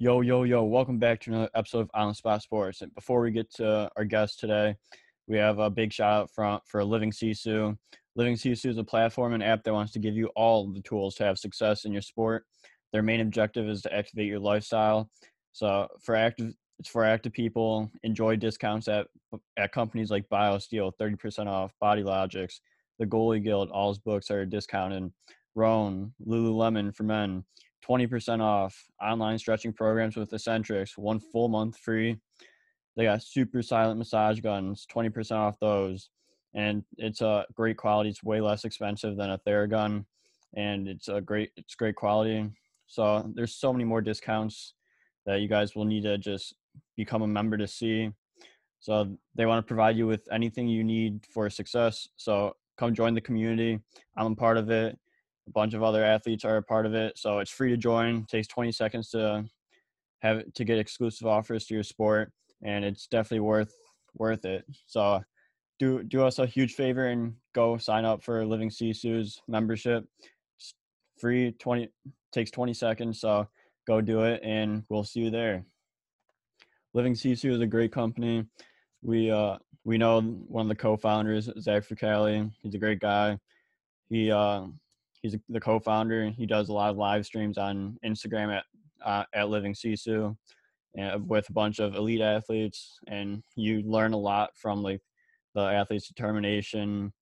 Yo, yo, yo, welcome back to another episode of On Spot Sports. And before we get to our guest today, we have a big shout out from, for Living Sisu. Living Sisu is a platform and app that wants to give you all the tools to have success in your sport. Their main objective is to activate your lifestyle. So for active, it's for active people. Enjoy discounts at at companies like BioSteel, 30% off, Body Logics, the Goalie Guild, All's books are discounted. Rhone, Lululemon for men, 20% off online stretching programs with Essentrics, one full month free. They got super silent massage guns, 20% off those. And it's a great quality. It's way less expensive than a Theragun. And it's a great it's great quality. So there's so many more discounts that you guys will need to just become a member to see. So they want to provide you with anything you need for success. So come join the community. I'm a part of it a bunch of other athletes are a part of it. So it's free to join. It takes 20 seconds to have to get exclusive offers to your sport, and it's definitely worth worth it. So do do us a huge favor and go sign up for Living Sisu's membership. It's free 20 takes 20 seconds. So go do it, and we'll see you there. Living Sisu is a great company. We uh we know one of the co-founders, Zach Fricali. He's a great guy. He uh he's the co-founder. He does a lot of live streams on Instagram at uh, at Living Sisu, with a bunch of elite athletes, and you learn a lot from like the athlete's determination,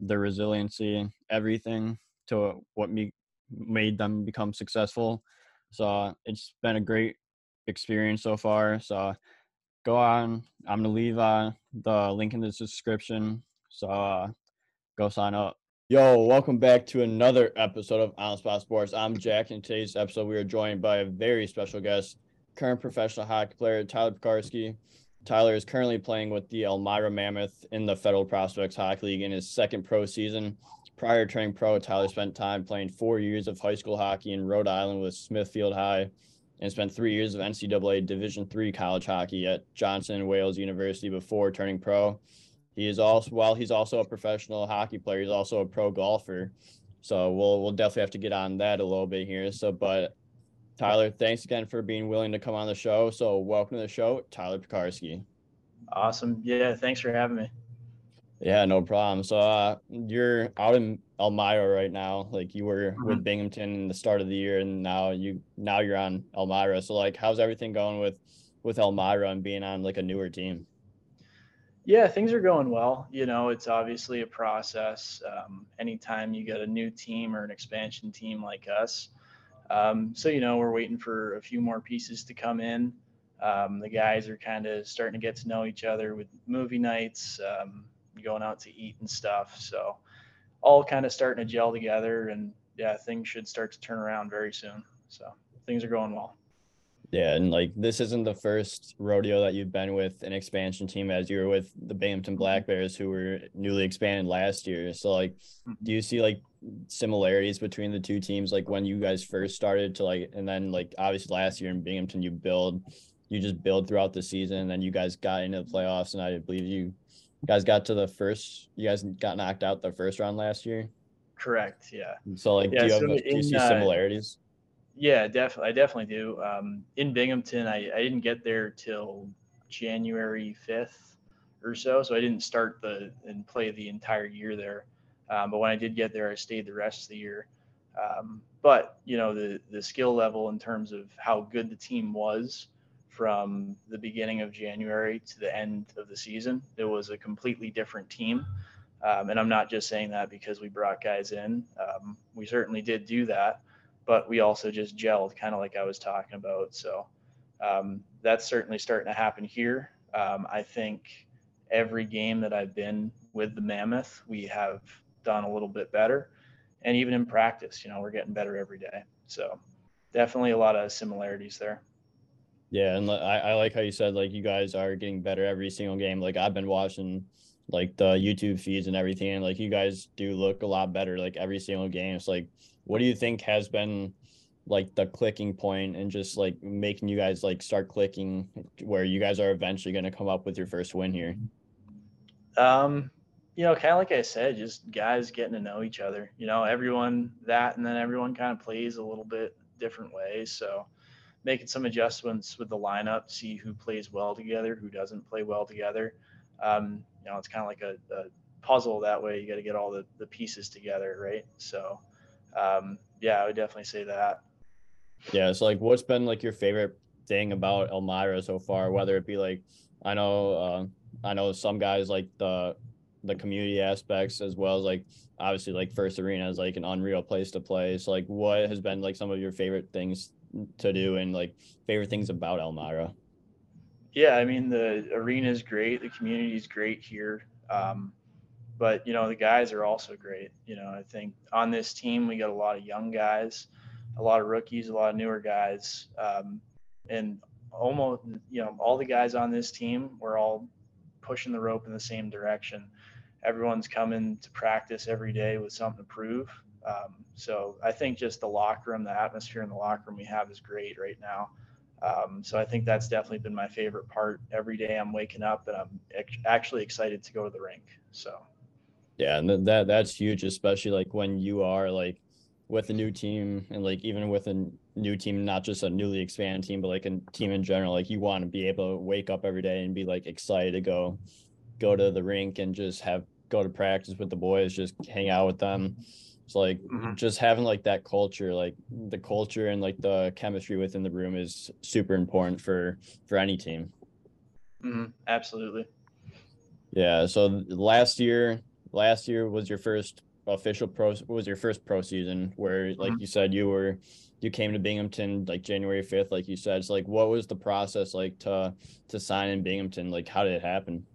the resiliency, everything to what me made them become successful. So it's been a great experience so far. So go on. I'm gonna leave uh, the link in the description. So uh, go sign up. Yo, welcome back to another episode of On Spot Sports. I'm Jack. and today's episode, we are joined by a very special guest, current professional hockey player Tyler Pekarsky. Tyler is currently playing with the Elmira Mammoth in the Federal Prospects Hockey League in his second pro season. Prior to turning pro, Tyler spent time playing four years of high school hockey in Rhode Island with Smithfield High and spent three years of NCAA Division III college hockey at Johnson and Wales University before turning pro. He is also while he's also a professional hockey player, he's also a pro golfer. So we'll we'll definitely have to get on that a little bit here. So, but Tyler, thanks again for being willing to come on the show. So, welcome to the show, Tyler Pekarsky. Awesome. Yeah, thanks for having me. Yeah, no problem. So, uh, you're out in Elmira right now. Like you were mm-hmm. with Binghamton in the start of the year, and now you now you're on Elmira. So, like, how's everything going with with Elmira and being on like a newer team? Yeah, things are going well. You know, it's obviously a process. Um, anytime you get a new team or an expansion team like us. Um, so, you know, we're waiting for a few more pieces to come in. Um, the guys are kind of starting to get to know each other with movie nights, um, going out to eat and stuff. So, all kind of starting to gel together. And yeah, things should start to turn around very soon. So, things are going well. Yeah, and like this isn't the first rodeo that you've been with an expansion team as you were with the Binghamton mm-hmm. Black Bears who were newly expanded last year. So like mm-hmm. do you see like similarities between the two teams like when you guys first started to like and then like obviously last year in Binghamton you build you just build throughout the season and then you guys got into the playoffs and I believe you guys got to the first you guys got knocked out the first round last year. Correct, yeah. So like yeah, do you have do you see uh, similarities? Yeah, definitely. I definitely do. Um, in Binghamton, I, I didn't get there till January 5th or so. So I didn't start the and play the entire year there. Um, but when I did get there, I stayed the rest of the year. Um, but you know the the skill level in terms of how good the team was from the beginning of January to the end of the season, it was a completely different team. Um, and I'm not just saying that because we brought guys in. Um, we certainly did do that, but we also just gelled kind of like I was talking about. So um, that's certainly starting to happen here. Um, I think every game that I've been with the Mammoth, we have done a little bit better. And even in practice, you know, we're getting better every day. So definitely a lot of similarities there. Yeah, and I, I like how you said like you guys are getting better every single game. Like I've been watching like the YouTube feeds and everything, and like you guys do look a lot better like every single game. It's like what do you think has been like the clicking point and just like making you guys like start clicking where you guys are eventually going to come up with your first win here um you know kind of like i said just guys getting to know each other you know everyone that and then everyone kind of plays a little bit different ways so making some adjustments with the lineup, see who plays well together, who doesn't play well together. Um, you know, it's kind of like a, a, puzzle that way. You got to get all the, the pieces together, right? So, um, yeah, I would definitely say that. Yeah. So, like, what's been like your favorite thing about Elmira so far? Whether it be like, I know, uh, I know some guys like the the community aspects as well as like obviously like first arena is like an unreal place to play so like what has been like some of your favorite things to do and like favorite things about elmira yeah i mean the arena is great the community is great here um, but you know the guys are also great you know i think on this team we got a lot of young guys a lot of rookies a lot of newer guys um, and almost you know all the guys on this team we're all pushing the rope in the same direction everyone's coming to practice every day with something to prove. Um, so I think just the locker room, the atmosphere in the locker room we have is great right now. Um, so I think that's definitely been my favorite part. Every day I'm waking up and I'm actually excited to go to the rink. So. Yeah, and that that's huge, especially like when you are like with a new team and like even with a new team, not just a newly expanded team, but like a team in general. Like you want to be able to wake up every day and be like excited to go go to the rink and just have go to practice with the boys, just hang out with them. It's like mm-hmm. just having like that culture, like the culture and like the chemistry within the room is super important for for any team. Mm-hmm. Absolutely. Yeah. So last year, last year was your first official pro was your first pro season where like mm-hmm. you said you were you came to Binghamton like January 5th like you said so like what was the process like to to sign in Binghamton like how did it happen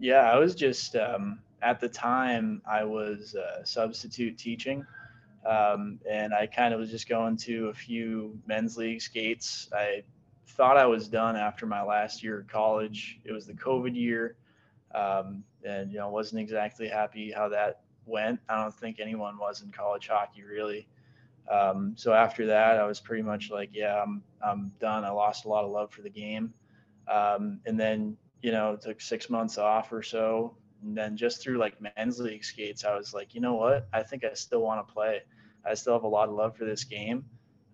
yeah, I was just um, at the time I was uh, substitute teaching, um, and I kind of was just going to a few men's league skates. I thought I was done after my last year of college. It was the COVID year, um, and you know wasn't exactly happy how that went. I don't think anyone was in college hockey really. Um, so after that, I was pretty much like, yeah, I'm I'm done. I lost a lot of love for the game, um, and then you know, took six months off or so. And then just through like men's league skates, I was like, you know what? I think I still want to play. I still have a lot of love for this game.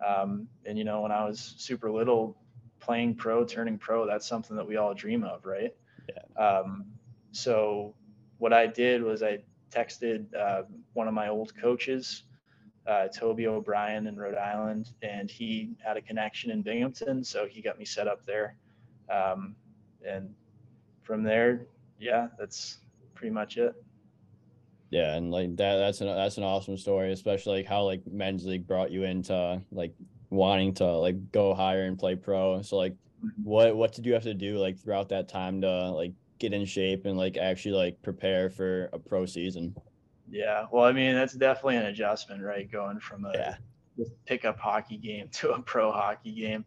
Um, and, you know, when I was super little, playing pro, turning pro, that's something that we all dream of, right? Yeah. Um, so what I did was I texted uh, one of my old coaches, uh, Toby O'Brien in Rhode Island, and he had a connection in Binghamton, so he got me set up there. Um, and from there, yeah, that's pretty much it. Yeah, and like that that's an that's an awesome story, especially like how like men's league brought you into like wanting to like go higher and play pro. So like mm-hmm. what what did you have to do like throughout that time to like get in shape and like actually like prepare for a pro season? Yeah, well, I mean that's definitely an adjustment, right? Going from a yeah. pickup hockey game to a pro hockey game,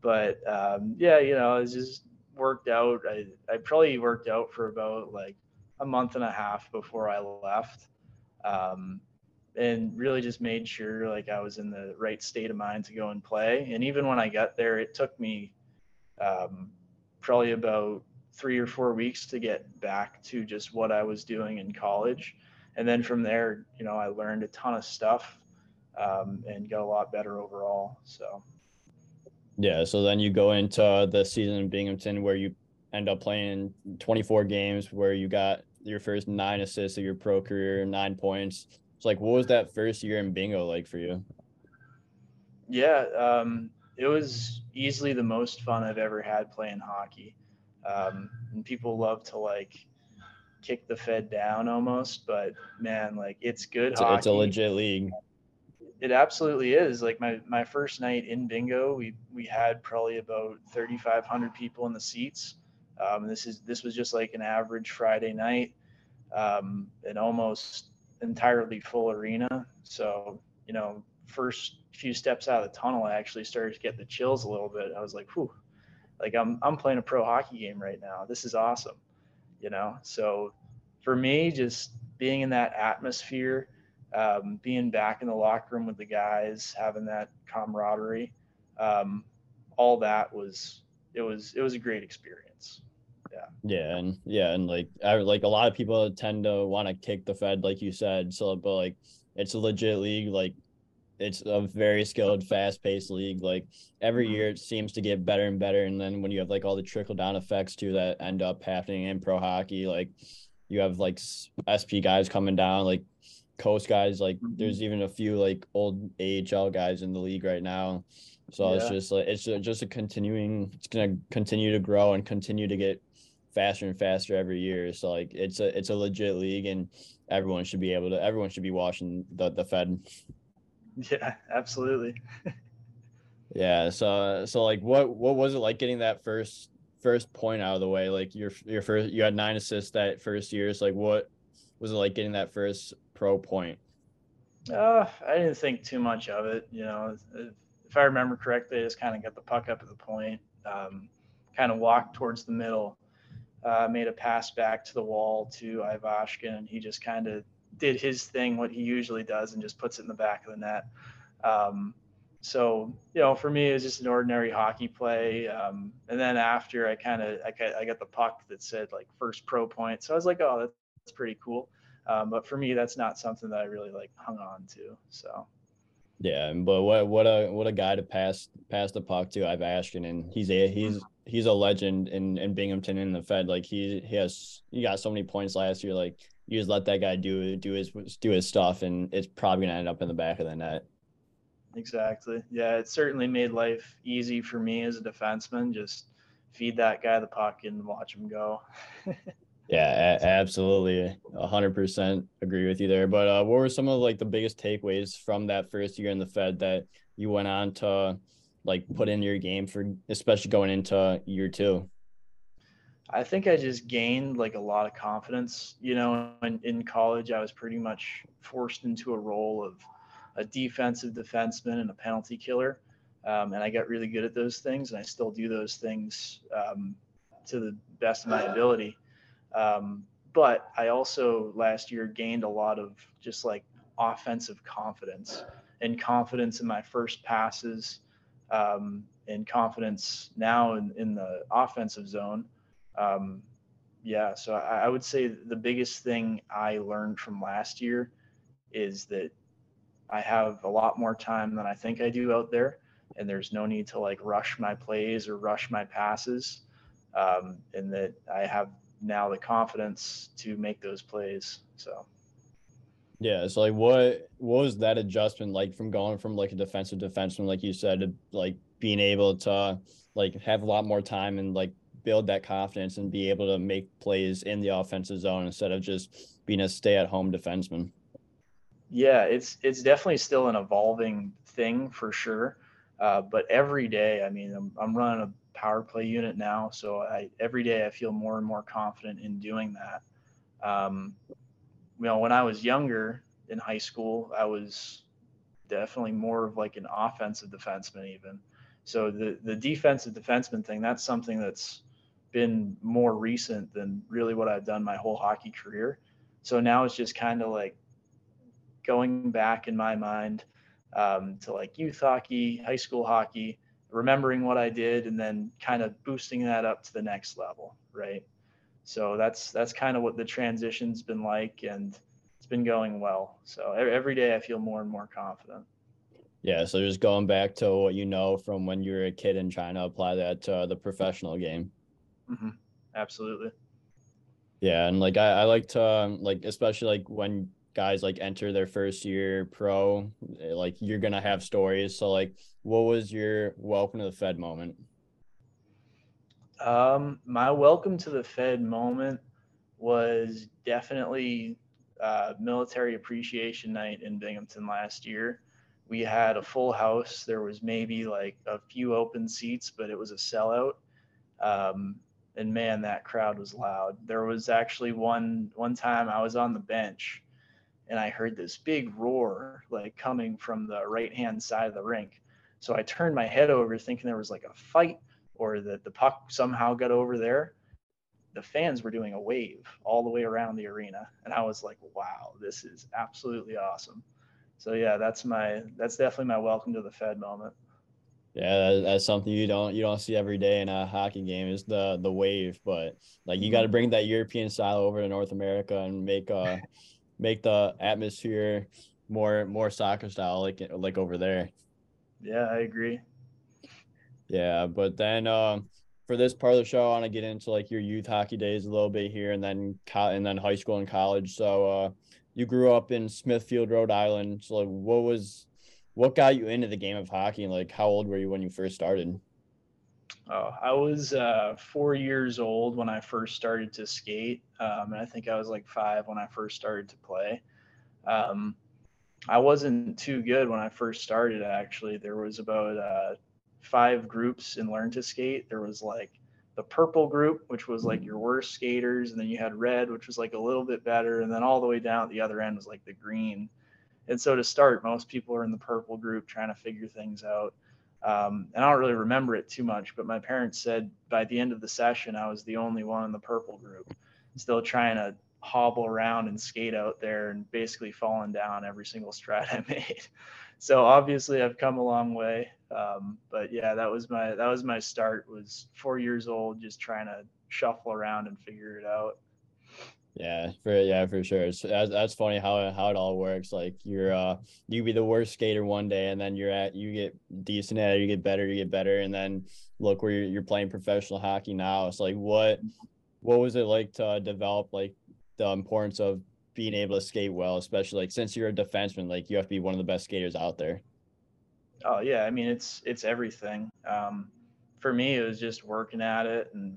but um, yeah, you know, it's just worked out. I, I probably worked out for about like a month and a half before I left. Um, and really just made sure like I was in the right state of mind to go and play. And even when I got there, it took me um, probably about three or four weeks to get back to just what I was doing in college. And then from there, you know, I learned a ton of stuff um, and got a lot better overall. So. Yeah, so then you go into the season in Binghamton where you end up playing 24 games where you got your first nine assists of your pro career, nine points. It's like, what was that first year in bingo like for you? Yeah, um, it was easily the most fun I've ever had playing hockey. Um, and people love to like kick the Fed down almost, but man, like it's good it's, hockey. It's a legit league it absolutely is. Like my my first night in bingo, we we had probably about 3,500 people in the seats. Um, this is this was just like an average Friday night, um, an almost entirely full arena. So you know, first few steps out of the tunnel, I actually started to get the chills a little bit. I was like, "Whew, like I'm I'm playing a pro hockey game right now. This is awesome," you know. So for me, just being in that atmosphere um, being back in the locker room with the guys, having that camaraderie, um, all that was it was it was a great experience. Yeah. Yeah, and yeah, and like I like a lot of people tend to want to kick the Fed, like you said. So, but like it's a legit league. Like it's a very skilled, fast paced league. Like every Mm-hmm. year it seems to get better and better. And then when you have like all the trickle down effects too that end up happening in pro hockey, like you have like SP guys coming down, like coast guys, like there's even a few like old AHL guys in the league right now. So it's just like it's just a continuing it's gonna continue to grow and continue to get faster and faster every year. So like it's a it's a legit league and everyone should be able to everyone should be watching the the Fed. Yeah, absolutely. Yeah. So so like what what was it like getting that first first point out of the way? Like your your first you had nine assists that first year. So like what was it like getting that first pro point? Uh, I didn't think too much of it. You know, if, if I remember correctly, I just kind of got the puck up at the point, um, kind of walked towards the middle, uh, made a pass back to the wall to Ivashkin, and he just kind of did his thing, what he usually does, and just puts it in the back of the net. Um, so, you know, for me, it was just an ordinary hockey play. Um, and then after, I kind of I, I got the puck that said like first pro point, so I was like, oh, that's, that's pretty cool. Um, but for me, that's not something that I really like hung on to. So Yeah, but what what a what a guy to pass pass the puck to Ivashkin and he's a he's he's a legend in in Binghamton in the Fed. Like he he has he got so many points last year. Like you just let that guy do do his do his stuff and it's probably gonna end up in the back of the net. exactly, yeah, it certainly made life easy for me as a defenseman. Just feed that guy the puck and watch him go. Yeah, a- absolutely. A hundred percent agree with you there. But uh, what were some of like the biggest takeaways from that first year in the Fed that you went on to like put in your game for especially going into year two? I think I just gained like a lot of confidence. You know, in, in college, I was pretty much forced into a role of a defensive defenseman and a penalty killer. Um, and I got really good at those things, and I still do those things um, to the best of my ability. Um, but I also last year gained a lot of just like offensive confidence and confidence in my first passes um, and confidence now in, in the offensive zone um, yeah, so I, I would say the biggest thing I learned from last year is that I have a lot more time than I think I do out there, and there's no need to like rush my plays or rush my passes, um, and that I have now the confidence to make those plays. So Yeah, so like what what was that adjustment like from going from like a defensive defenseman, like you said, to like being able to like have a lot more time and like build that confidence and be able to make plays in the offensive zone instead of just being a stay at home defenseman. yeah, it's it's definitely still an evolving thing for sure. Uh, but every day, I mean, I'm, I'm running a power play unit now, so I every day I feel more and more confident in doing that. Um, you know, when I was younger in high school, I was definitely more of like an offensive defenseman, even. So the the defensive defenseman thing, that's something that's been more recent than really what I've done my whole hockey career. So now it's just kind of like going back in my mind um, to like youth hockey, high school hockey, remembering what I did, and then kind of boosting that up to the next level, right? So that's that's kind of what the transition's been like, and it's been going well. So every day I feel more and more confident. Yeah, so just going back to what you know from when you were a kid and trying to apply that to the professional game. Hmm Absolutely. Yeah, and like I, I like to um, like especially like when guys like enter their first year pro, eh, like you're gonna have stories. So like, what was your welcome to the Fed moment? Um, my welcome to the Fed moment was definitely uh, military appreciation night in Binghamton last year. We had a full house. There was maybe like a few open seats, but it was a sellout. Um, and man, that crowd was loud. There was actually one one time I was on the bench, and I heard this big roar like coming from the right hand side of the rink. So I turned my head over, thinking there was like a fight or that the puck somehow got over there, the fans were doing a wave all the way around the arena. And I was like, wow, this is absolutely awesome. So yeah, that's my that's definitely my welcome to the Fed moment. Yeah, that's something you don't you don't see every day in a hockey game is the the wave, but like you got to bring that European style over to North America and make uh make the atmosphere more more soccer style like like over there. Yeah, I agree. Yeah, but then um, for this part of the show, I want to get into like your youth hockey days a little bit here, and then co- and then high school and college. So uh, you grew up in Smithfield, Rhode Island. So like, what was what got you into the game of hockey, like how old were you when you first started? Oh, I was uh, four years old when I first started to skate, um, and I think I was like five when I first started to play. Um, I wasn't too good when I first started. Actually, there was about uh, five groups in Learn to Skate. There was like the purple group, which was like your worst skaters, and then you had red, which was like a little bit better, and then all the way down at the other end was like the green. And so to start, most people are in the purple group trying to figure things out. Um, and I don't really remember it too much, but my parents said by the end of the session, I was the only one in the purple group, still trying to hobble around and skate out there and basically falling down every single stride I made. So obviously I've come a long way. Um, but yeah, that was my that was my start. Was four years old, just trying to shuffle around and figure it out. Yeah, for yeah, for sure. It's, that's, that's funny how how it all works. Like you're uh you be the worst skater one day, and then you're at you get decent at it, you get better, you get better, and then look where you're, you're playing professional hockey now. It's like what what was it like to develop like the importance of being able to skate well, especially like since you're a defenseman, like you have to be one of the best skaters out there. Oh yeah, I mean it's it's everything. Um, for me, it was just working at it and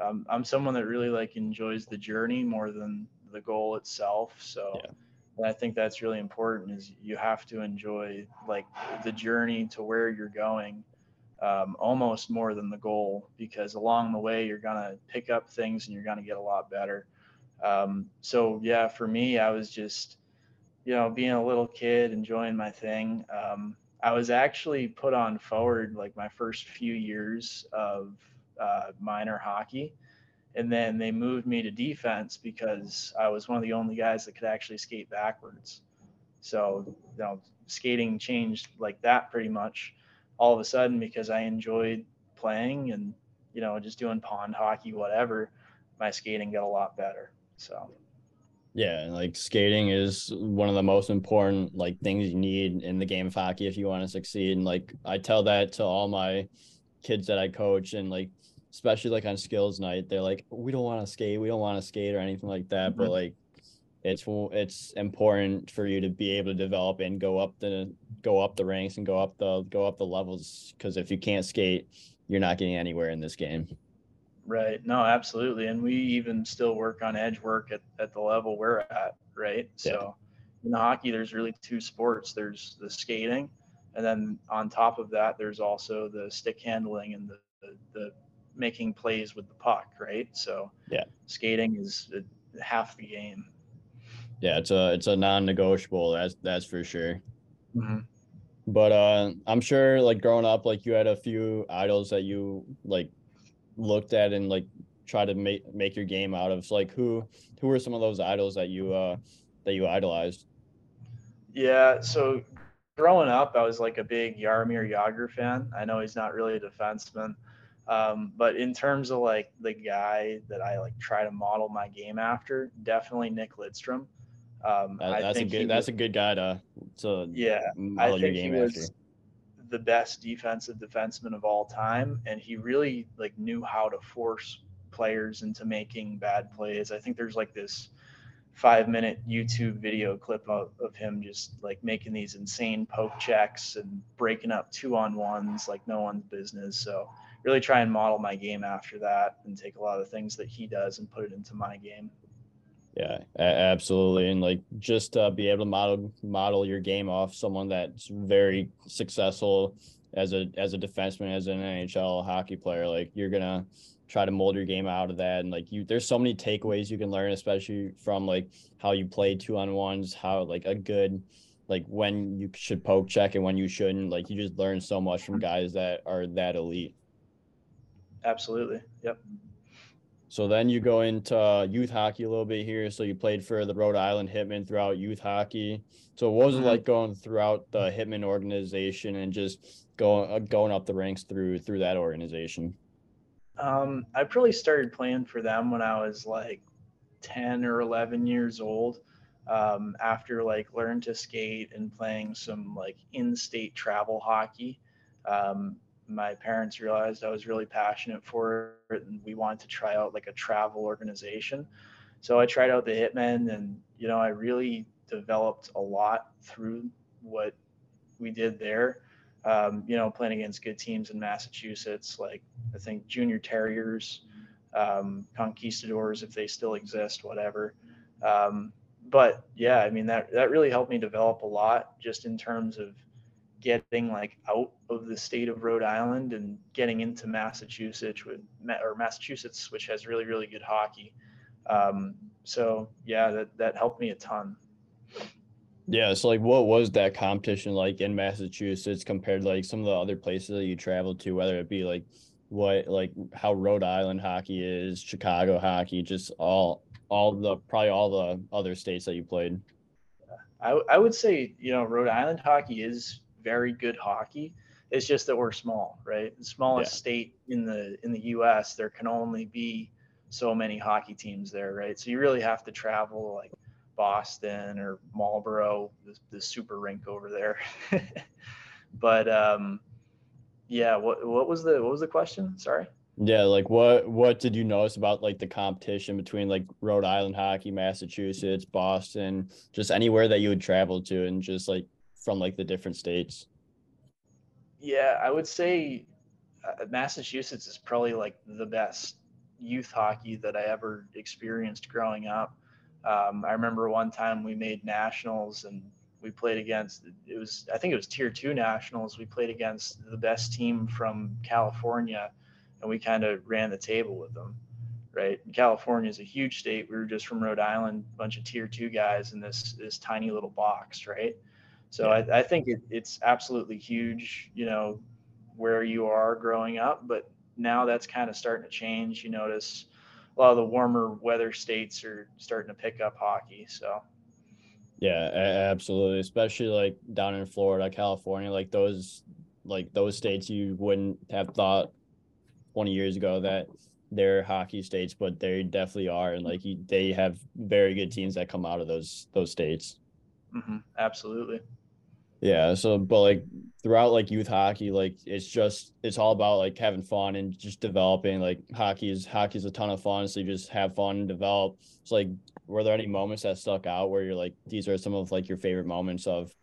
um, I'm someone that really like enjoys the journey more than the goal itself. So yeah. I think that's really important is you have to enjoy like the journey to where you're going um, almost more than the goal because along the way you're going to pick up things and you're going to get a lot better. Um, so yeah, for me, I was just, you know, being a little kid, enjoying my thing. Um, I was actually put on forward like my first few years of uh, minor hockey. And then they moved me to defense because I was one of the only guys that could actually skate backwards. So, you know, skating changed like that pretty much all of a sudden because I enjoyed playing and, you know, just doing pond hockey, whatever. My skating got a lot better. So, yeah, like skating is one of the most important like things you need in the game of hockey if you want to succeed. And like I tell that to all my kids that I coach and like especially like on skills night, they're like, we don't want to skate, we don't want to skate or anything like that. Mm-hmm. But like, it's it's important for you to be able to develop and go up the go up the ranks and go up the go up the levels. Because if you can't skate, you're not getting anywhere in this game. Right. No, absolutely. And we even still work on edge work at, at the level we're at. Right. Yeah. So in the hockey, there's really two sports. There's the skating, and then on top of that, there's also the stick handling and the, the, the making plays with the puck, right? So yeah, skating is half the game. Yeah, it's a it's a non-negotiable. That's that's for sure. Mm-hmm. But uh, I'm sure, like growing up, like you had a few idols that you like looked at and like try to make make your game out of. So, like who who were some of those idols that you uh that you idolized? Yeah, so growing up, I was like a big Jaromir Jagr fan. I know he's not really a defenseman, um, but in terms of like the guy that I like try to model my game after, definitely Nick Lidstrom. Um, that, that's a good. That's was, a good guy to. to yeah, I think he was after. the best defensive defenseman of all time, and he really like knew how to force players into making bad plays. I think there's like this five minute YouTube video clip of, of him just like making these insane poke checks and breaking up two on ones like no one's business. So really try and model my game after that and take a lot of things that he does and put it into my game. Yeah, absolutely, and like just uh, be able to model model your game off someone that's very successful as a as a defenseman, as an NHL hockey player. Like you're gonna try to mold your game out of that, and like you, there's so many takeaways you can learn, especially from like how you play two on ones, how like a good like when you should poke check and when you shouldn't. Like you just learn so much from guys that are that elite. Absolutely. Yep. So then you go into youth hockey a little bit here. So you played for the Rhode Island Hitmen throughout youth hockey. So what was it mm-hmm. like going throughout the Hitmen organization and just going uh, going up the ranks through through that organization? Um, I probably started playing for them when I was like ten or eleven years old. um, after like learn to skate and playing some like in-state travel hockey. Um, my parents realized I was really passionate for it and we wanted to try out like a travel organization. So I tried out the Hitmen and, you know, I really developed a lot through what we did there. Um, you know, playing against good teams in Massachusetts, like I think Junior Terriers, um, Conquistadors, if they still exist, whatever. Um, but yeah, I mean that that really helped me develop a lot, just in terms of getting like out of the state of Rhode Island and getting into Massachusetts, with, or Massachusetts, which has really really good hockey. Um, so yeah, that that helped me a ton. Yeah, so like what was that competition like in Massachusetts compared to like some of the other places that you traveled to, whether it be like what like how Rhode Island hockey is, Chicago hockey, just all all the probably all the other states that you played. I I would say, you know, Rhode Island hockey is very good hockey. It's just that we're small, right? The smallest yeah. state in the in the US, there can only be so many hockey teams there, right? So you really have to travel like Boston or Marlboro, the, the super rink over there. but um, yeah, what what was the what was the question? Sorry. Yeah, like what what did you notice about like the competition between like Rhode Island hockey, Massachusetts, Boston, just anywhere that you would travel to, and just like from like the different states? Yeah, I would say uh, Massachusetts is probably like the best youth hockey that I ever experienced growing up. Um, I remember one time we made nationals and we played against it was I think it was tier two nationals. We played against the best team from California, and we kind of ran the table with them. Right, California is a huge state. We were just from Rhode Island, a bunch of tier two guys in this this tiny little box, right? So. I, I think it, it's absolutely huge. You know, where you are growing up, but now that's kind of starting to change. You notice a lot of the warmer weather states are starting to pick up hockey. So, yeah, absolutely. Especially like down in Florida, California, like those, like those states you wouldn't have thought 20 years ago that they're hockey states, but they definitely are. And like they have very good teams that come out of those, those states. Mm-hmm. Absolutely. Yeah. So, but like throughout like youth hockey, like it's just it's all about like having fun and just developing. Like hockey is hockey is a ton of fun, so you just have fun and develop. It's like, were there any moments that stuck out where you're like, these are some of like your favorite moments of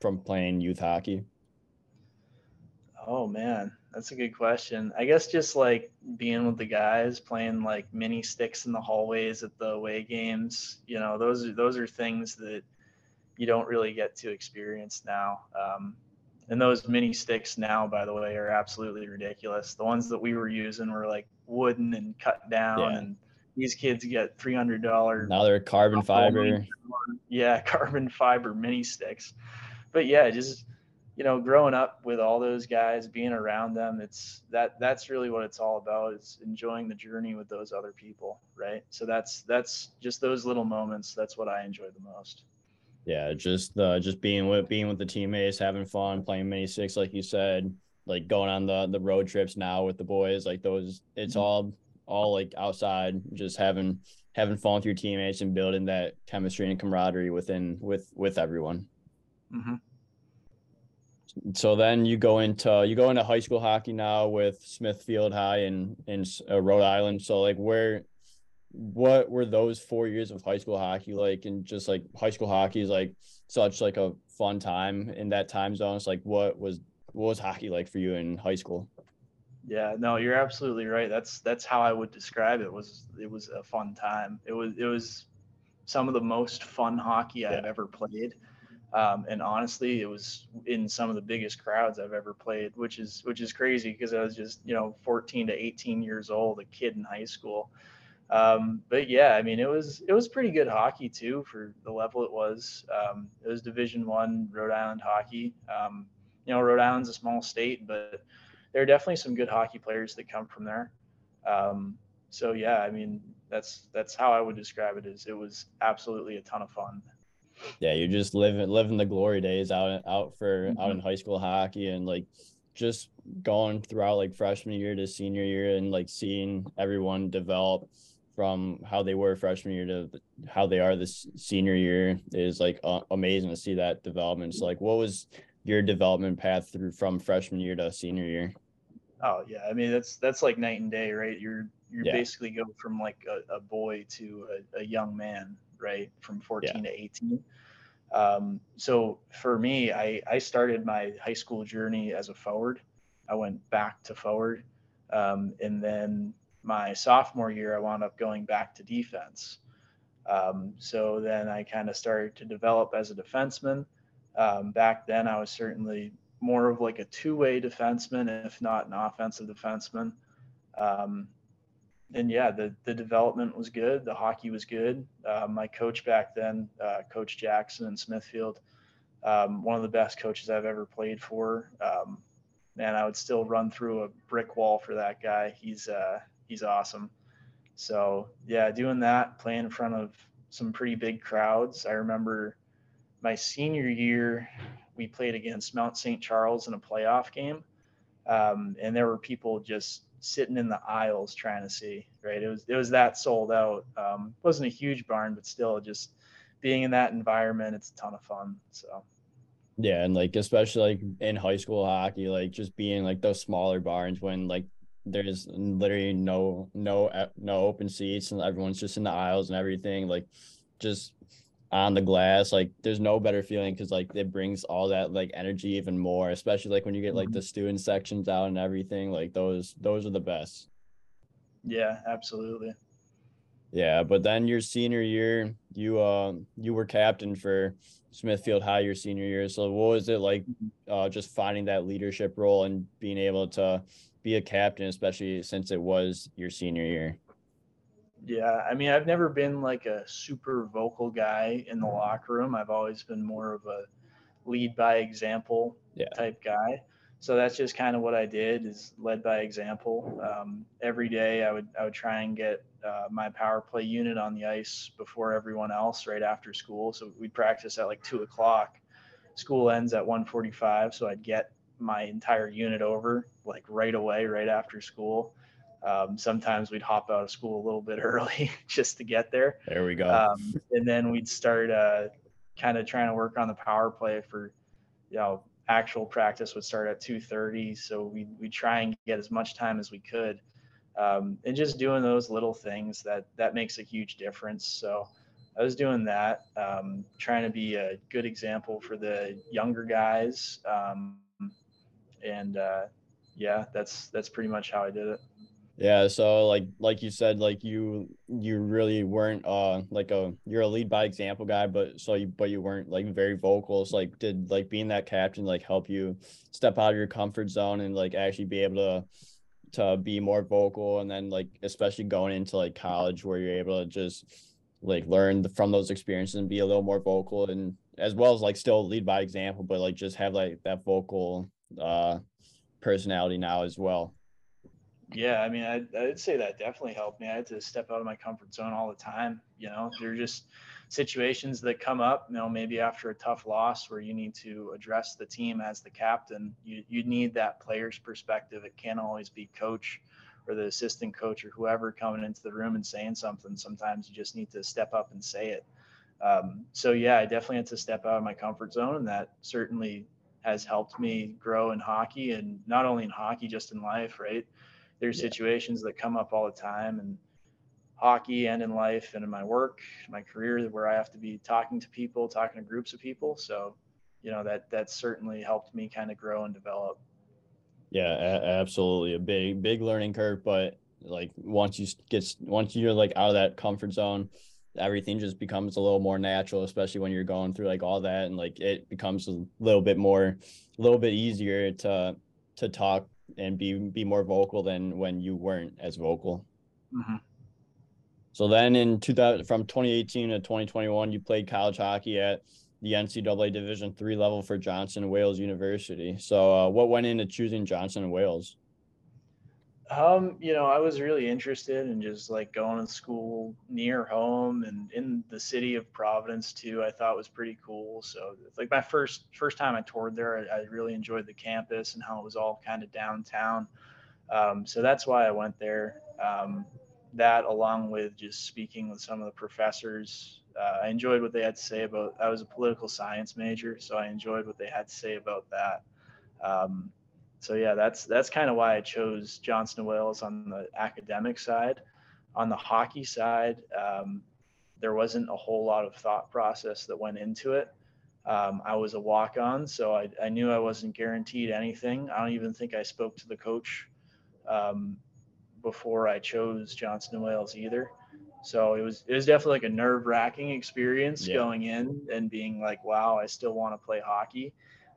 from playing youth hockey? Oh man, that's a good question. I guess just like being with the guys, playing like mini sticks in the hallways at the away games. You know, those are those are things that you don't really get to experience now. Um, and those mini sticks now, by the way, are absolutely ridiculous. The ones that we were using were like wooden and cut down, yeah. and these kids get three hundred dollar. Now they're carbon fiber. Yeah, carbon fiber mini sticks. But yeah, just you know, growing up with all those guys, being around them, it's that that's really what it's all about. It's enjoying the journey with those other people, right? So that's that's just those little moments. That's what I enjoy the most yeah, just uh, just being with being with the teammates, having fun, playing mini six, like you said, like going on the the road trips now with the boys, like those. It's mm-hmm. all all like outside, just having having fun with your teammates and building that chemistry and camaraderie within with with everyone. Mm-hmm. So then you go into you go into high school hockey now with Smithfield High in in uh, Rhode Island. So like where what were those four years of high school hockey like? And just like high school hockey is like such like a fun time in that time zone. It's like what was what was hockey like for you in high school? Yeah no you're absolutely right. That's that's how i would describe it was it was a fun time. It was it was some of the most fun hockey yeah. i've ever played. Um, and honestly it was in some of the biggest crowds i've ever played which is which is crazy because i was just you know 14 to 18 years old a kid in high school um, but yeah, I mean, it was it was pretty good hockey too for the level it was. Um, it was Division One Rhode Island hockey. Um, you know, Rhode Island's a small state, but there are definitely some good hockey players that come from there. Um, so yeah, I mean, that's that's how I would describe it. Is it was absolutely a ton of fun. Yeah, you're just living living the glory days out out for mm-hmm. out in high school hockey and like just going throughout like freshman year to senior year and like seeing everyone develop from how they were freshman year to how they are this senior year is like uh, amazing to see that development. So like, what was your development path through from freshman year to senior year? Oh yeah, I mean that's that's like night and day, right? You're you yeah. basically go from like a, a boy to a, a, young man, right? From 14 yeah. to 18. Um, so for me, I, I started my high school journey as a forward. I went back to forward. Um, and then my sophomore year, I wound up going back to defense. Um, so then I kind of started to develop as a defenseman. Um, back then, I was certainly more of like a two way defenseman, if not an offensive defenseman. Um, and yeah, the the development was good. The hockey was good. Uh, my coach back then, uh, Coach Jackson in Smithfield, um, one of the best coaches I've ever played for. Um, man, I would still run through a brick wall for that guy. He's uh, he's awesome. So yeah, doing that, playing in front of some pretty big crowds. I remember my senior year, we played against Mount St. Charles in a playoff game, um, and there were people just sitting in the aisles trying to see. Right, it was it was that sold out. Um, wasn't a huge barn, but still, just being in that environment, it's a ton of fun. So. Yeah, and like especially like in high school hockey, like just being like those smaller barns when like there's literally no no no open seats and everyone's just in the aisles and everything like just on the glass like there's no better feeling because like it brings all that like energy even more especially like when you get like the mm-hmm. student sections out and everything like those those are the best yeah absolutely yeah but then your senior year you uh you were captain for smithfield high your senior year so what was it like mm-hmm. uh just finding that leadership role and being able to be a captain especially since it was your senior year yeah, I mean, I've never been like a super vocal guy in the locker room. I've always been more of a lead by example yeah. type guy. So that's just kind of what I did is led by example. Um, every day I would I would try and get uh, my power play unit on the ice before everyone else right after school. So we'd practice at like two o'clock. School ends at 1:45, so I'd get my entire unit over like right away, right after school um, sometimes we'd hop out of school a little bit early just to get there. There we go. Um, and then we'd start uh, kind of trying to work on the power play for, you know, actual practice would start at 2.30. So we we try and get as much time as we could. Um, and just doing those little things that that makes a huge difference. So I was doing that, um, trying to be a good example for the younger guys. Um, and uh, yeah, that's that's pretty much how I did it. Yeah, so like like you said, like you you really weren't uh like a you're a lead by example guy, but so you but you weren't like very vocal. So like did like being that captain like help you step out of your comfort zone and like actually be able to to be more vocal and then like especially going into like college where you're able to just like learn from those experiences and be a little more vocal and as well as like still lead by example, but like just have like that vocal uh personality now as well. Yeah, I mean, I'd, I'd say that definitely helped me. I had to step out of my comfort zone all the time. You know, there are just situations that come up, you know, maybe after a tough loss where you need to address the team as the captain. You, you need that player's perspective. It can't always be coach or the assistant coach or whoever coming into the room and saying something. Sometimes you just need to step up and say it. Um, so, yeah, I definitely had to step out of my comfort zone, and that certainly has helped me grow in hockey and not only in hockey, just in life, right? there's yeah. situations that come up all the time and hockey and in life and in my work, my career where I have to be talking to people, talking to groups of people. So, you know, that that certainly helped me kind of grow and develop. Yeah, a- absolutely. A big, big learning curve, but like once you get once you're like out of that comfort zone, everything just becomes a little more natural, especially when you're going through like all that and like it becomes a little bit more a little bit easier to to talk and be be more vocal than when you weren't as vocal. Mm-hmm. So then in 2000 from 2018 to 2021, you played college hockey at the NCAA Division three level for Johnson Wales University. So uh, what went into choosing Johnson Wales? Um, you know, I was really interested in just like going to school near home and in the city of Providence too. I thought was pretty cool. So like my first first time I toured there, I, I really enjoyed the campus and how it was all kind of downtown. Um, so that's why I went there. Um, that along with just speaking with some of the professors, uh, I enjoyed what they had to say about. I was a political science major, so I enjoyed what they had to say about that. Um, so yeah, that's that's kind of why I chose Johnson and Wales on the academic side. On the hockey side, um, there wasn't a whole lot of thought process that went into it. Um, I was a walk on, so I, I, knew I wasn't guaranteed anything. I don't even think I spoke to the coach um, before I chose Johnson Wales either. So it was it was definitely like a nerve wracking experience yeah. going in and being like, wow, I still want to play hockey,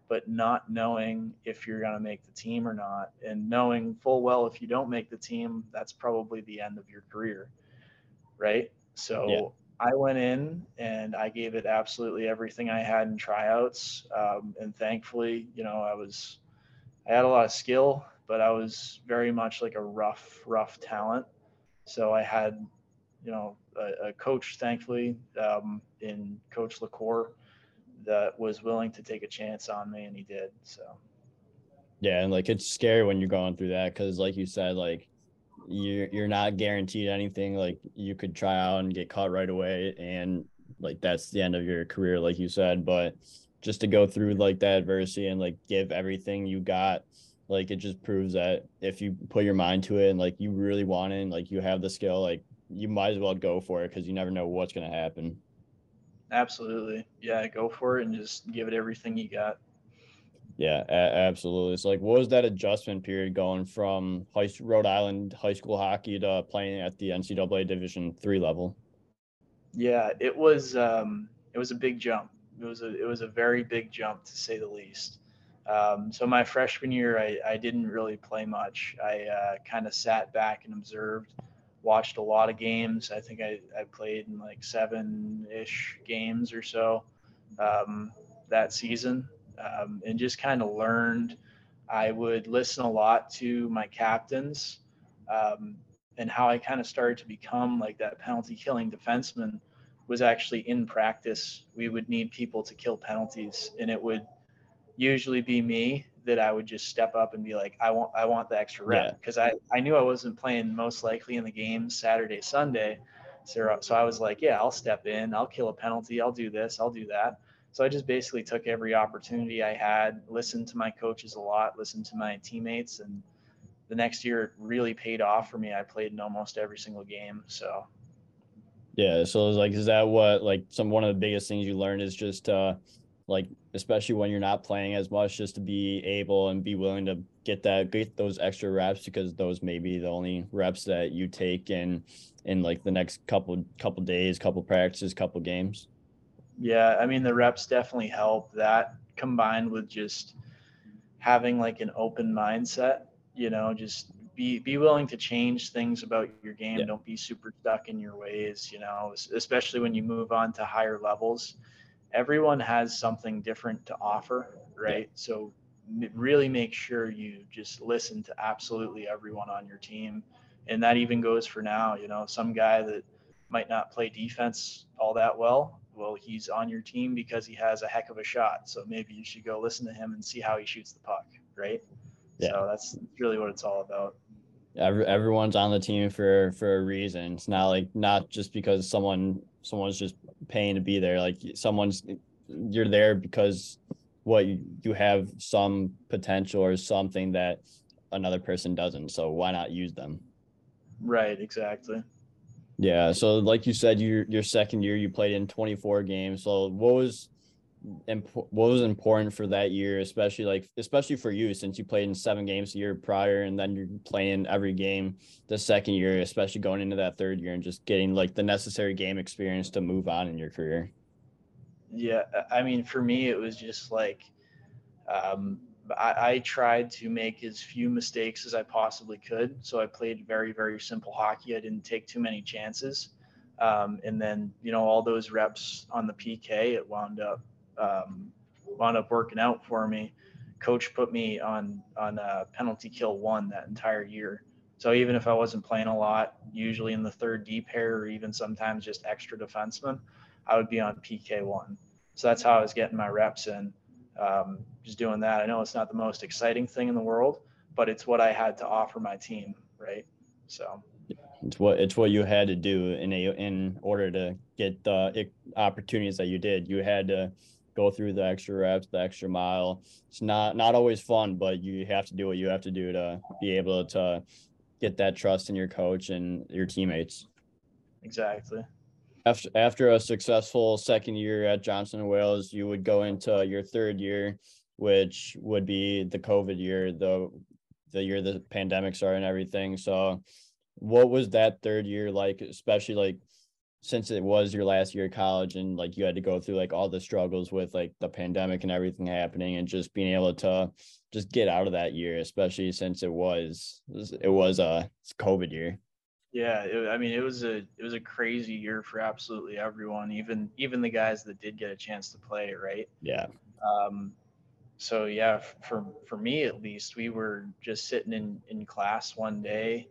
but not knowing if you're gonna make the team or not, and knowing full well if you don't make the team, that's probably the end of your career, right? So yeah. I went in and I gave it absolutely everything I had in tryouts. Um, and thankfully, you know, I was, I had a lot of skill, but I was very much like a rough, rough talent. So I had, you know, a, a coach, thankfully, um, in Coach LaCour, that was willing to take a chance on me, and he did. So. Yeah, and like it's scary when you're going through that because, like you said, like you're you're not guaranteed anything. Like you could try out and get caught right away, and like that's the end of your career, like you said. But just to go through like that adversity and like give everything you got, like it just proves that if you put your mind to it and like you really want it, and, like you have the skill, like you might as well go for it because you never know what's gonna happen. Absolutely, yeah, go for it and just give it everything you got. Yeah, a- absolutely. It's like, what was that adjustment period going from high, Rhode Island high school hockey to playing at the NCAA Division three level? Yeah, it was. Um, it was a big jump. It was a. It was a very big jump to say the least. Um, so my freshman year, I, I didn't really play much. I uh, kind of sat back and observed, watched a lot of games. I think I, I played in like seven ish games or so um, that season um, and just kind of learned. I would listen a lot to my captains um, and how I kind of started to become like that penalty killing defenseman was actually in practice. We would need people to kill penalties, and it would usually be me that I would just step up and be like, I want, I want the extra rep because yeah. I, I knew I wasn't playing most likely in the game Saturday, Sunday. So, so I was like, yeah, I'll step in, I'll kill a penalty, I'll do this, I'll do that. So I just basically took every opportunity I had, listened to my coaches a lot, listened to my teammates, and the next year it really paid off for me. I played in almost every single game. So yeah, so it's like, is that what like some one of the biggest things you learned is just uh like especially when you're not playing as much, just to be able and be willing to get that get those extra reps because those may be the only reps that you take in in like the next couple couple days, couple practices, couple games. Yeah, I mean the reps definitely help. That combined with just having like an open mindset, you know, just be be willing to change things about your game. Yeah. Don't be super stuck in your ways, you know, especially when you move on to higher levels. Everyone has something different to offer, right? So really make sure you just listen to absolutely everyone on your team. And that even goes for now, you know, some guy that might not play defense all that well well, he's on your team because he has a heck of a shot. So maybe you should go listen to him and see how he shoots the puck, right? Yeah. So that's really what it's all about. Every, everyone's on the team for for a reason. It's not like not just because someone someone's just paying to be there. Like someone's you're there because what you, have some potential or something that another person doesn't. So why not use them? Right, exactly. Yeah. So, like you said, your your second year you played in 24 games. So, what was what was important for that year, especially like especially for you since you played in seven games a year prior, and then you're playing every game the second year, especially going into that third year and just getting like the necessary game experience to move on in your career. Yeah, I mean, for me, it was just like um, I, I, tried to make as few mistakes as I possibly could. So I played very, very simple hockey. I didn't take too many chances. Um, and then, you know, all those reps on the PK, it wound up um, wound up working out for me. Coach put me on on a penalty kill one that entire year. So even if I wasn't playing a lot, usually in the third D pair or even sometimes just extra defenseman, I would be on PK one. So that's how I was getting my reps in um, just doing that. I know it's not the most exciting thing in the world, but it's what I had to offer my team, right? So. it's what it's what you had to do in a in order to get the opportunities that you did. You had to go through the extra reps, the extra mile. It's not not always fun, but you have to do what you have to do to be able to get that trust in your coach and your teammates. Exactly. After after a successful second year at Johnson and Wales, you would go into your third year, which would be the COVID year, the the year the pandemic started and everything. So what was that third year like, especially like since it was your last year of college and like you had to go through like all the struggles with like the pandemic and everything happening and just being able to just get out of that year especially since it was it was a covid year. Yeah it, i mean it was a it was a crazy year for absolutely everyone even even the guys that did get a chance to play right? Yeah. Um so yeah for for me at least we were just sitting in in class one day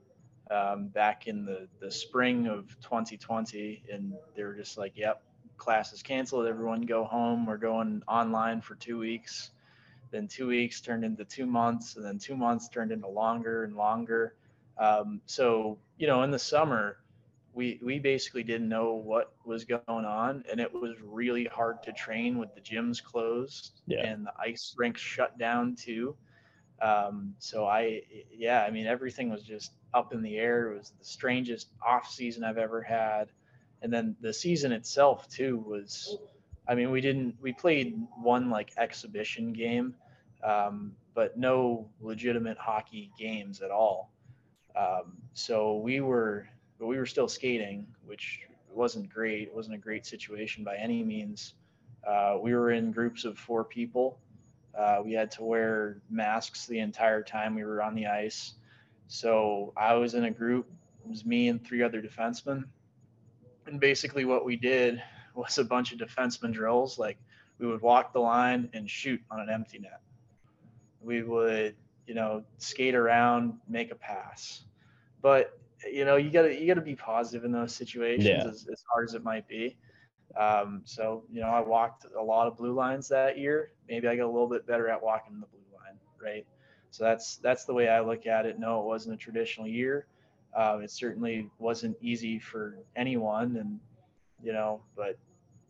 um, back in the, the spring of 2020. And they were just like, yep, class is canceled. Everyone go home. We're going online for two weeks. Then two weeks turned into two months, and then two months turned into longer and longer. Um, so, you know, in the summer, we, we basically didn't know what was going on, and it was really hard to train with the gyms closed yeah. and the ice rinks shut down too. Um, so I, yeah, I mean, everything was just up in the air. It was the strangest off season I've ever had. And then the season itself too was, I mean, we didn't, we played one like exhibition game, um, but no legitimate hockey games at all. Um, so we were, but we were still skating, which wasn't great. It wasn't a great situation by any means. Uh, we were in groups of four people uh, we had to wear masks the entire time we were on the ice. So I was in a group, it was me and three other defensemen. And basically, what we did was a bunch of defenseman drills. Like we would walk the line and shoot on an empty net. We would, you know, skate around, make a pass. But you know, you gotta you gotta be positive in those situations, yeah. as, as hard as it might be. Um, so, you know, I walked a lot of blue lines that year. Maybe I got a little bit better at walking the blue line, right? So that's that's the way I look at it. No, it wasn't a traditional year. Uh, it certainly wasn't easy for anyone, and you know, but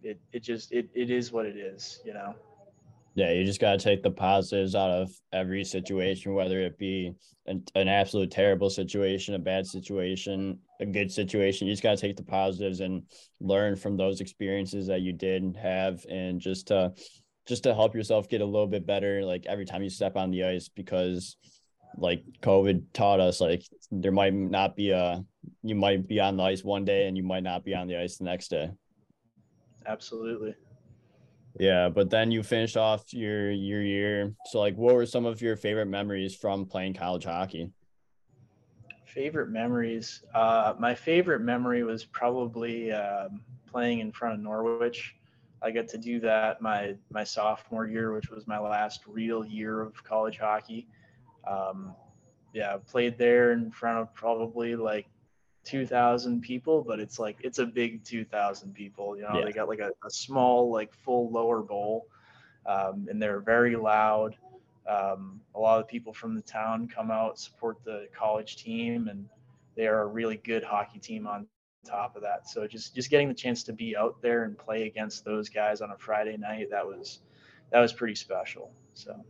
it it just it it is what it is, you know yeah, you just got to take the positives out of every situation, whether it be an, an absolute terrible situation, a bad situation, a good situation. You just got to take the positives and learn from those experiences that you did have, and just to just to help yourself get a little bit better, like every time you step on the ice, because like COVID taught us, like there might not be a you might be on the ice one day and you might not be on the ice the next day. Absolutely. Yeah, but then you finished off your your year. So like what were some of your favorite memories from playing college hockey? Favorite memories. Uh, my favorite memory was probably um, playing in front of Norwich. I got to do that my my sophomore year, which was my last real year of college hockey. Um, yeah, played there in front of probably like 2,000 people, but it's like it's a big 2,000 people. You know, yeah. they got like a, a, small, like full lower bowl, um, and they're very loud. Um, a lot of people from the town come out support the college team, and they are a really good hockey team on top of that. So just just getting the chance to be out there and play against those guys on a Friday night that was that was pretty special. So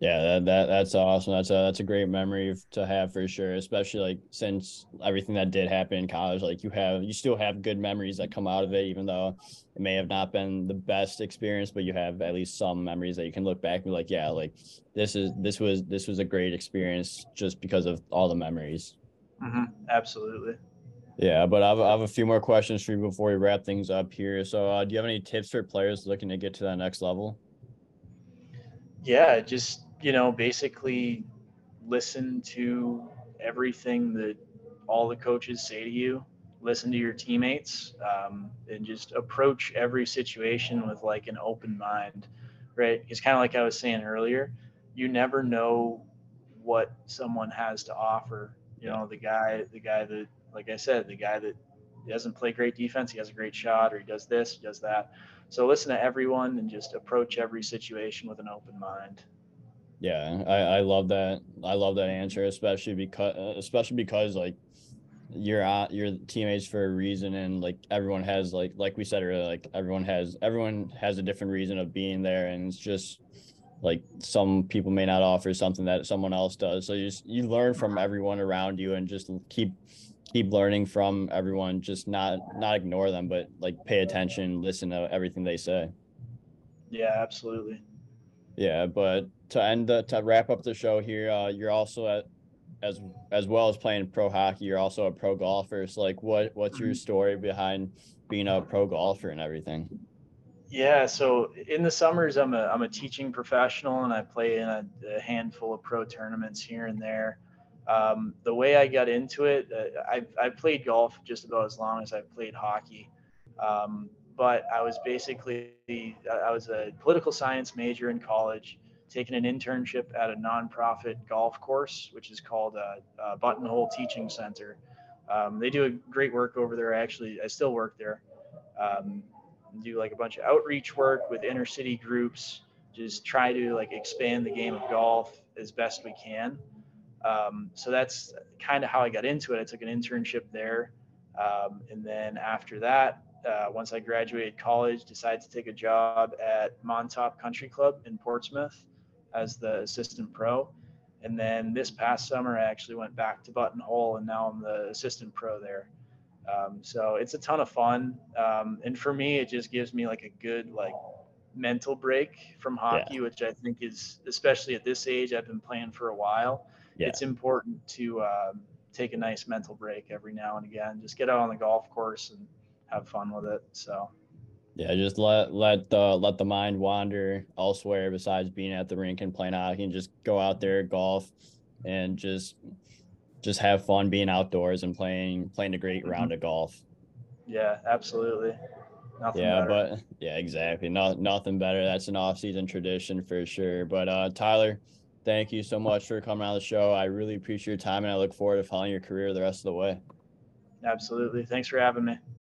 yeah, that, that that's awesome. That's a that's a great memory to have for sure. Especially like since everything that did happen in college, like you have you still have good memories that come out of it, even though it may have not been the best experience, but you have at least some memories that you can look back and be like, yeah, like this is this was this was a great experience just because of all the memories. Mm-hmm. Absolutely. Yeah, but I have, I have a few more questions for you before we wrap things up here. So, uh, do you have any tips for players looking to get to that next level? Yeah, just you know, basically listen to everything that all the coaches say to you, listen to your teammates, um, and just approach every situation with like an open mind, right? It's kind of like I was saying earlier, you never know what someone has to offer. You know, the guy, the guy that, like I said, the guy that doesn't play great defense, he has a great shot, or he does this, he does that. So listen to everyone and just approach every situation with an open mind. Yeah, I, I love that. I love that answer, especially because uh, especially because like you're on you're teammates for a reason and like everyone has like like we said earlier like everyone has everyone has a different reason of being there and it's just like some people may not offer something that someone else does so you just you learn from everyone around you and just keep keep learning from everyone just not not ignore them but like pay attention listen to everything they say Yeah, absolutely. yeah but to end the to wrap up the show here uh you're also at as as well as playing pro hockey you're also a pro golfer so like what what's your Mhm. story behind being a pro golfer and everything Yeah, so in the summers, I'm a I'm a teaching professional, and I play in a, a handful of pro tournaments here and there. Um, the way I got into it, uh, I I played golf just about as long as I played hockey, um, but I was basically I was a political science major in college, taking an internship at a nonprofit golf course, which is called a, uh, Button Hole Teaching Center. Um, they do a great work over there. Actually, I still work there. Um, do like a bunch of outreach work with inner city groups just try to like expand the game of golf as best we can um, so that's kind of how i got into it i took an internship there um, and then after that uh, once i graduated college decided to take a job at montaup country club in portsmouth as the assistant pro and then this past summer i actually went back to button hole and now i'm the assistant pro there um, so it's a ton of fun. Um, and for me, it just gives me like a good like mental break from hockey, which I think is especially at this age. I've been playing for a while. Yeah. It's important to um, take a nice mental break every now and again. Just get out on the golf course and have fun with it. So yeah just let let the let the mind wander elsewhere besides being at the rink and playing hockey and just go out there golf and just just have fun being outdoors and playing playing a great Mhm. round of golf yeah, absolutely. Nothing yeah better. but yeah exactly no, nothing better that's an off-season tradition for sure but uh tyler thank you so much for coming on the show i really appreciate your time and i look forward to following your career the rest of the way absolutely. Thanks for having me.